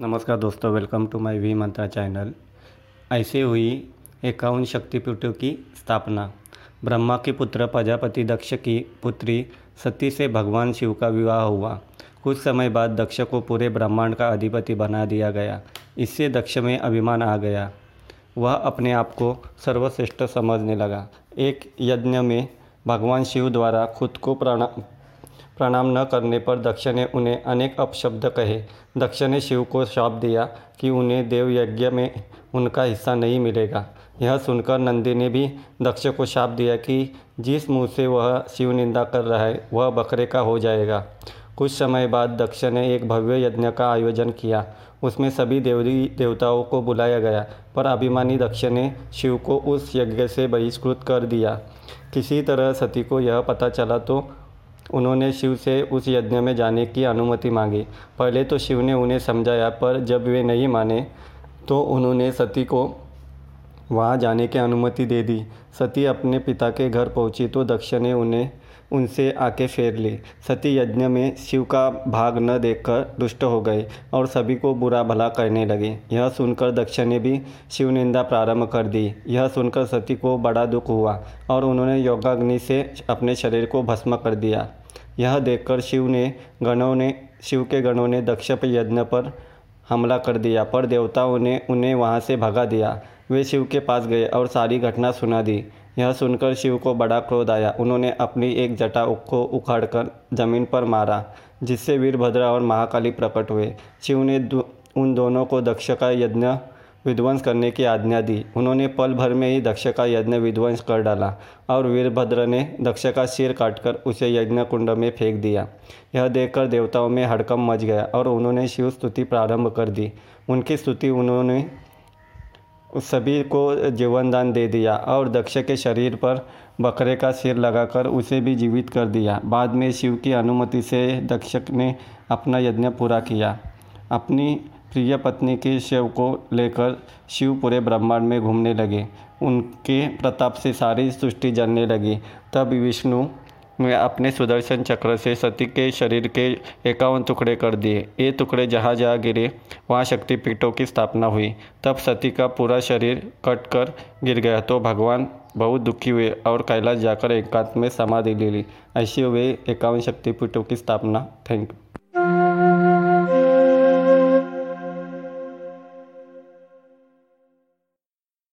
नमस्कार दोस्तों welcome to my V Mantra channel ऐसे हुई एकावन शक्तिपीठों की स्थापना। ब्रह्मा के पुत्र प्रजापति दक्ष की पुत्री सती से भगवान शिव का विवाह हुआ। कुछ समय बाद दक्ष को पूरे ब्रह्मांड का अधिपति बना दिया गया। इससे दक्ष में अभिमान आ गया। वह अपने आप को सर्वश्रेष्ठ समझने लगा। एक यज्ञ में भगवान शिव द्वारा खुद को प्रणाम न करने पर दक्ष ने उन्हें अनेक अपशब्द कहे। दक्ष ने शिव को शाप दिया कि उन्हें देव यज्ञ में उनका हिस्सा नहीं मिलेगा। यह सुनकर नंदी ने भी दक्ष को शाप दिया कि जिस मुँह से वह शिव निंदा कर रहा है, वह बकरे का हो जाएगा। कुछ समय बाद दक्ष ने एक भव्य यज्ञ का आयोजन किया। उसमें सभी देवी देवताओं को बुलाया गया, पर अभिमानी दक्ष ने शिव को उस यज्ञ से बहिष्कृत कर दिया। किसी तरह सती को यह पता चला तो उन्होंने शिव से उस यज्ञ में जाने की अनुमति मांगी। पहले तो शिव ने उन्हें समझाया, पर जब वे नहीं माने तो उन्होंने सती को वहाँ जाने की अनुमति दे दी। सती अपने पिता के घर पहुँची तो दक्ष ने उन्हें उनसे आके फेर ली। सती यज्ञ में शिव का भाग न देखकर दुष्ट हो गए और सभी को बुरा भला करने लगे। यह सुनकर दक्ष ने भी शिव निंदा प्रारंभ कर दी। यह सुनकर सती को बड़ा दुख हुआ और उन्होंने योगाग्नि से अपने शरीर को भस्म कर दिया। यह देखकर शिव ने गणों ने, शिव के गणों ने दक्ष यज्ञ पर हमला कर दिया, पर देवताओं ने उन्हें वहाँ से भगा दिया। वे शिव के पास गए और सारी घटना सुना दी। यह सुनकर शिव को बड़ा क्रोध आया। उन्होंने अपनी एक जटा को उखाड़कर ज़मीन पर मारा, जिससे वीरभद्रा और महाकाली प्रकट हुए। शिव ने उन दोनों को दक्ष का यज्ञ विध्वंस करने की आज्ञा दी। उन्होंने पल भर में ही दक्ष का यज्ञ विध्वंस कर डाला और वीरभद्र ने दक्ष का सिर काटकर उसे यज्ञ कुंड में फेंक दिया। यह देखकर देवताओं में हड़कम मच गया और उन्होंने शिव स्तुति प्रारंभ कर दी। उनकी स्तुति उन्होंने सभी को जीवन दान दे दिया और दक्ष के शरीर पर बकरे का सिर लगाकर उसे भी जीवित कर दिया। बाद में शिव की अनुमति से दक्ष ने अपना यज्ञ पूरा किया। अपनी प्रिय पत्नी के शिव को लेकर शिव पूरे ब्रह्मांड में घूमने लगे। उनके प्रताप से सारी सृष्टि जलने लगी। तब विष्णु में अपने सुदर्शन चक्र से सती के शरीर के एकावन टुकड़े कर दिए। ये टुकड़े जहाँ जहाँ गिरे, वहाँ शक्तिपीठों की स्थापना हुई। तब सती का पूरा शरीर कट कर गिर गया तो भगवान बहुत दुखी हुए और कैलाश जाकर एकांत में समाधि ले ली। ऐसी हुए एकावन शक्तिपीठों की स्थापना। Thank you.